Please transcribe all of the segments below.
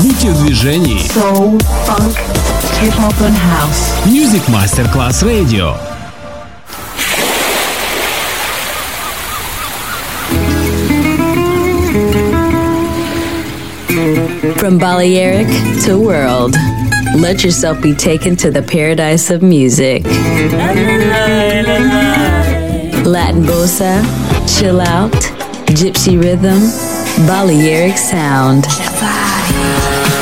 Будьте в движении. Soul, funk, hip hop and house. Music Masterclass Radio. From Balearic to world, let yourself be taken to the paradise of music. Latin bossa, chill out, gypsy rhythm, Balearic sound,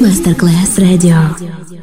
Мастер-класс радио.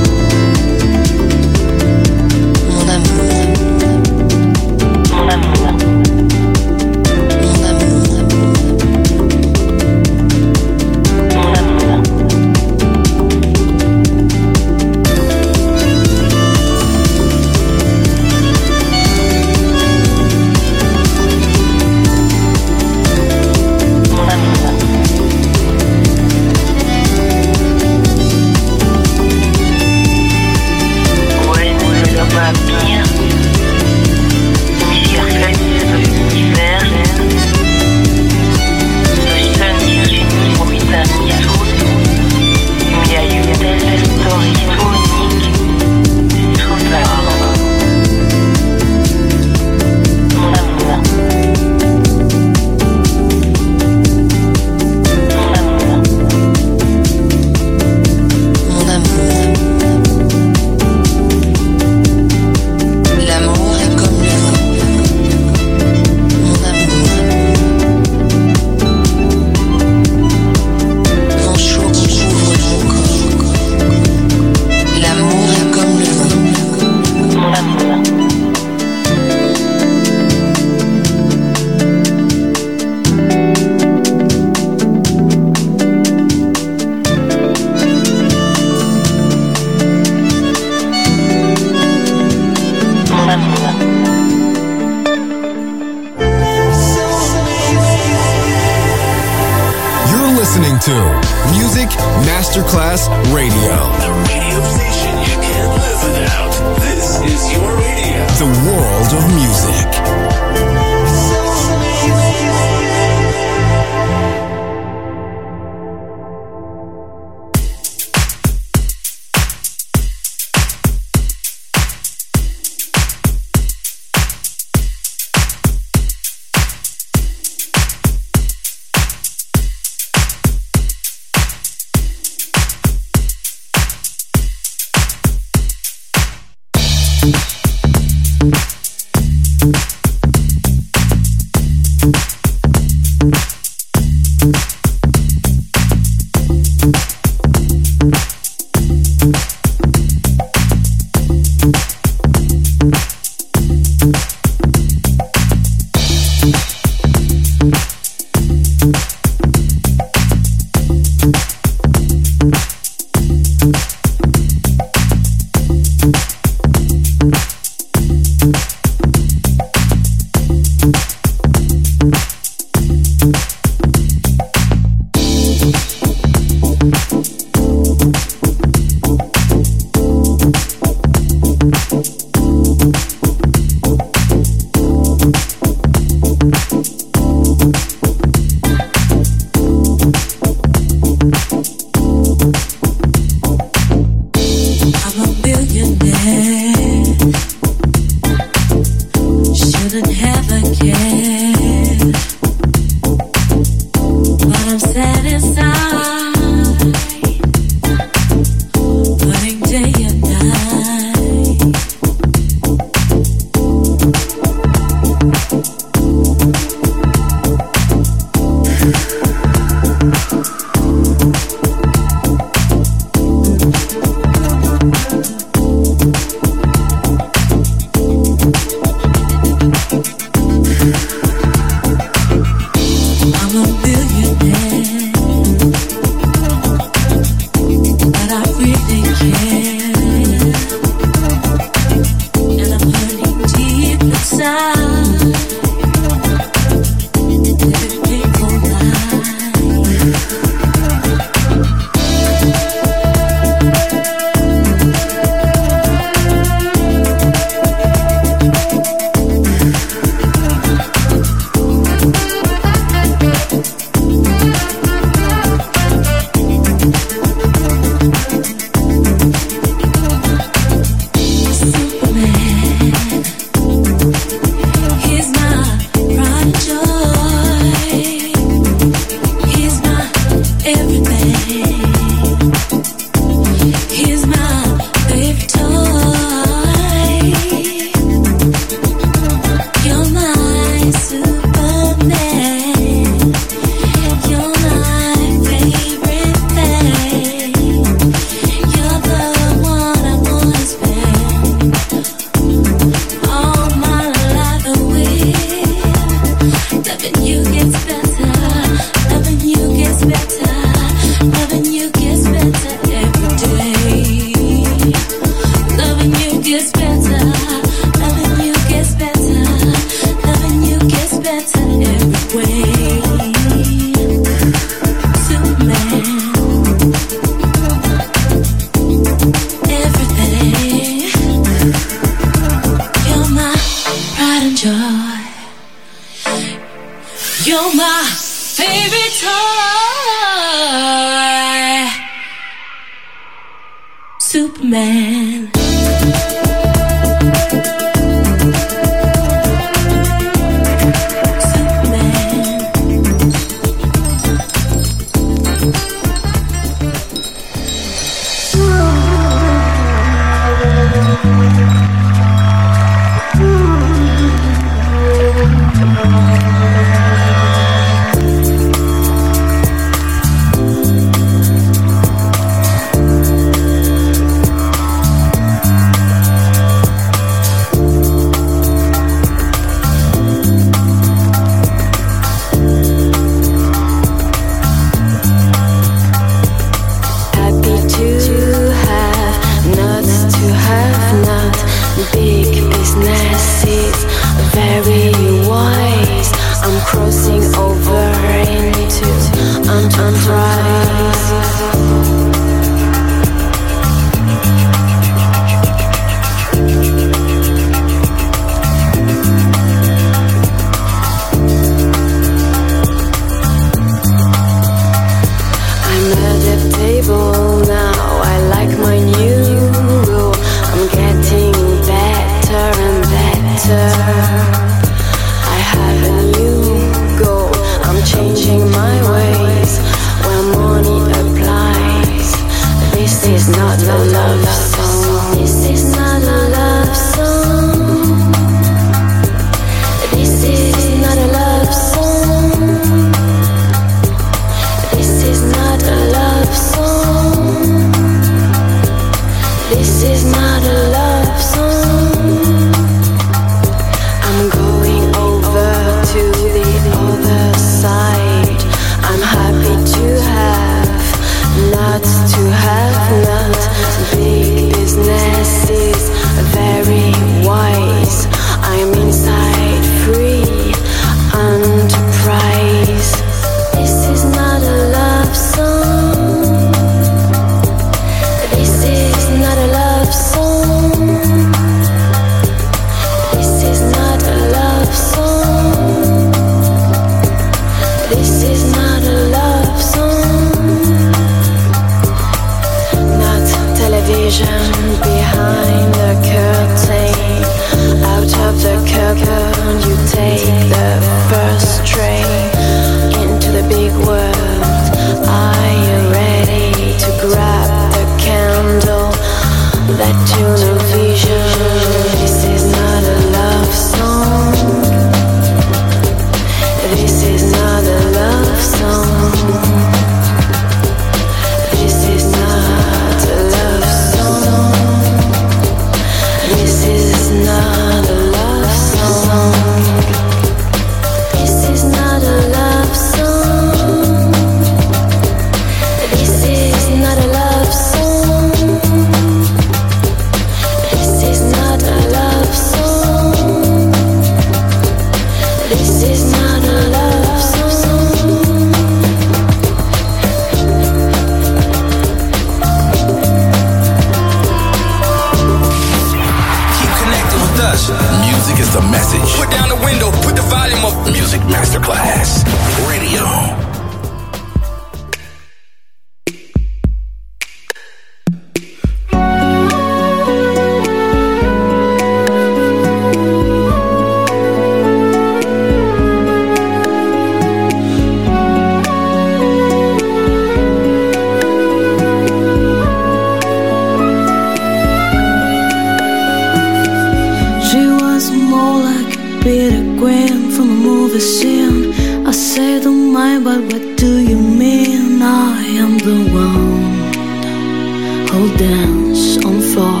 People dance on the floor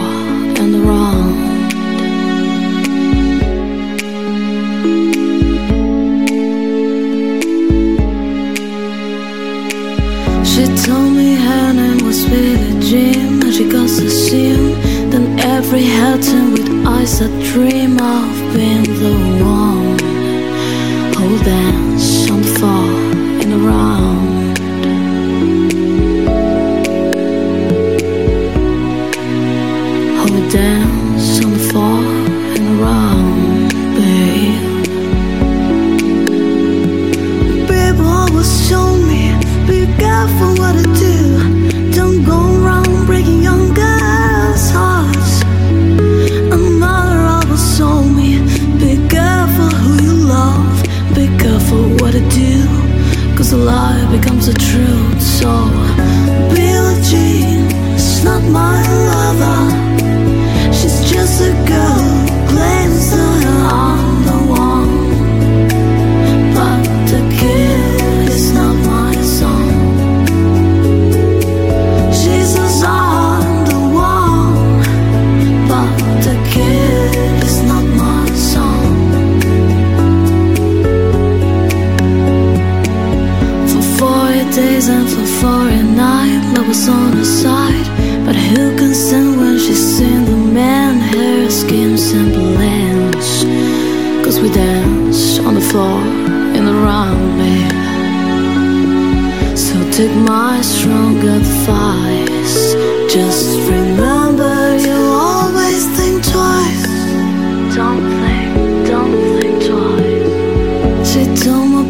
and around. She told me her name was Billie Jean And she got so soon. Then every head turned with eyes that dream of being the one Who dance on floor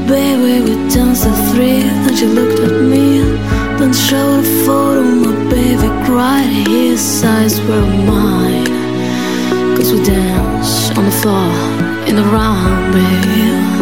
Baby, we danced at three. Then she looked at me Then showed a photo My baby cried His eyes were mine. Cause we danced on the floor In the round, baby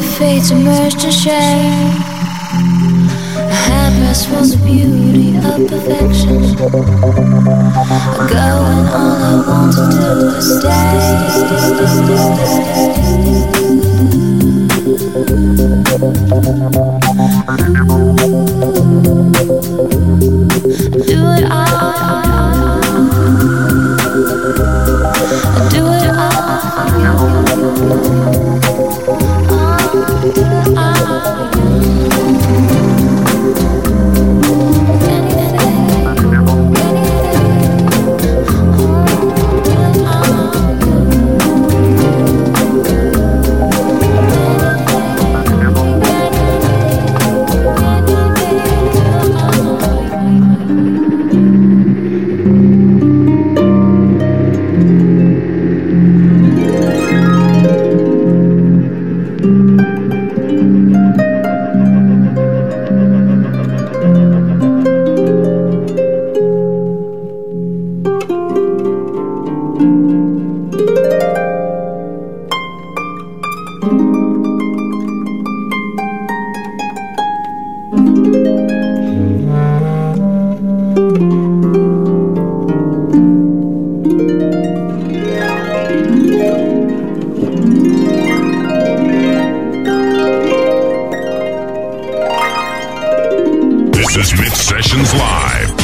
if fate's immersed in shame? A headrest was the beauty of perfection. I go and all I want to do is stay.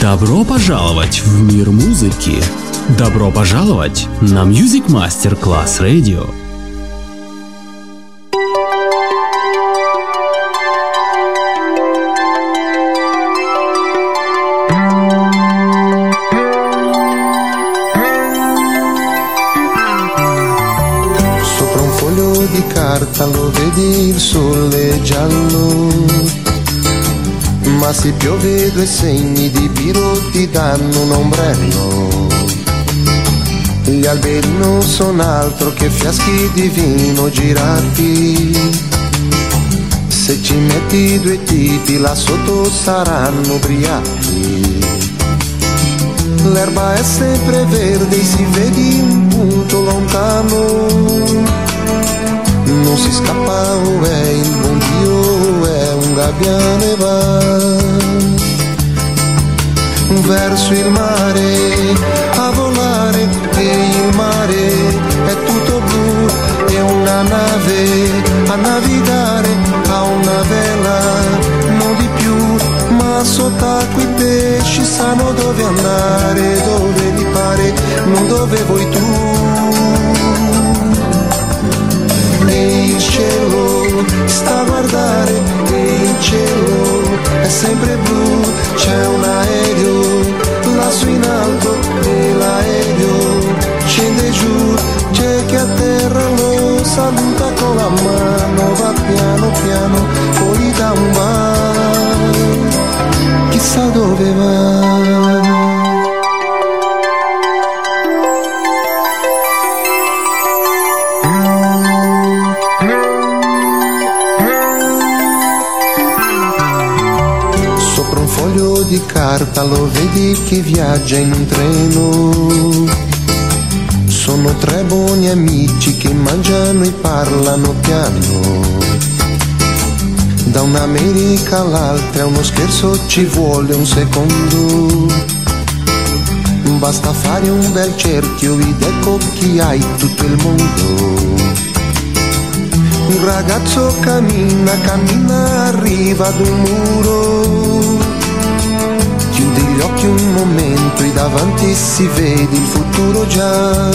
Добро пожаловать в мир музыки. Добро пожаловать на Music Master Class Radio. Sopra un foglio di carta lo vedi il sole giallo. Ma se piove due segni di biro ti danno un ombrello. Gli alberi non sono altro che fiaschi di vino girati. Se ci metti due tipi là sotto saranno ubriachi. L'erba è sempre verde, si vedi un punto lontano. Non si scappa, oh, è il buon Dio, è un gabbiano e va verso il mare a volare e il mare è tutto blu e una nave a navigare a una vela non di più ma sott'acqua i pesci sanno dove andare dove gli pare non dove vuoi tu. E il cielo sta a guardare cielo è sempre blu c'è un aereo lassù in alto e l'aereo scende giù c'è chi a terra lo saluta con la mano va piano piano poi dà un bacio chissà dove va foglio di carta lo vedi che viaggia in un treno. Sono tre buoni amici che mangiano e parlano piano. Da un'America all'altra uno scherzo ci vuole un secondo. Basta fare un bel cerchio ed ecco chi hai tutto il mondo. Un ragazzo cammina, cammina, arriva ad un muro. Gli occhi un momento e davanti si vede il futuro già.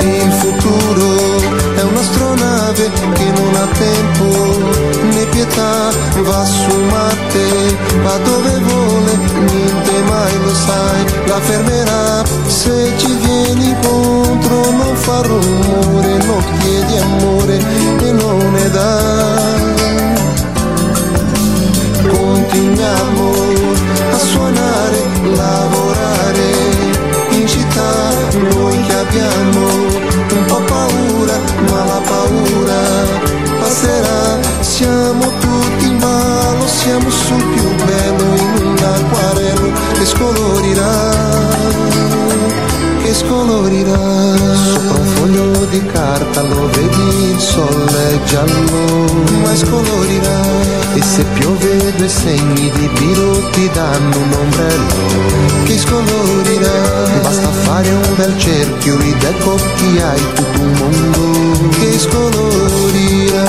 Il futuro è un'astronave che non ha tempo né pietà va su Marte, va dove vuole, niente mai lo sai, la fermerà se ci vieni incontro, non fa rumore, non chiedi amore e non ne dà. Continuiamo a suonare, lavorare in città, noi che abbiamo un po' paura, ma la paura passerà, siamo tutti ballo, siamo sul più bello in un acquarello che scolorirà, che scolorirà. Di carta lo vedi, il sole giallo, ma scolorirà. E se piove due segni di biro ti danno un ombrello che scolorirà. Basta fare un bel cerchio ed ecco che hai tutto un mondo che scolorirà.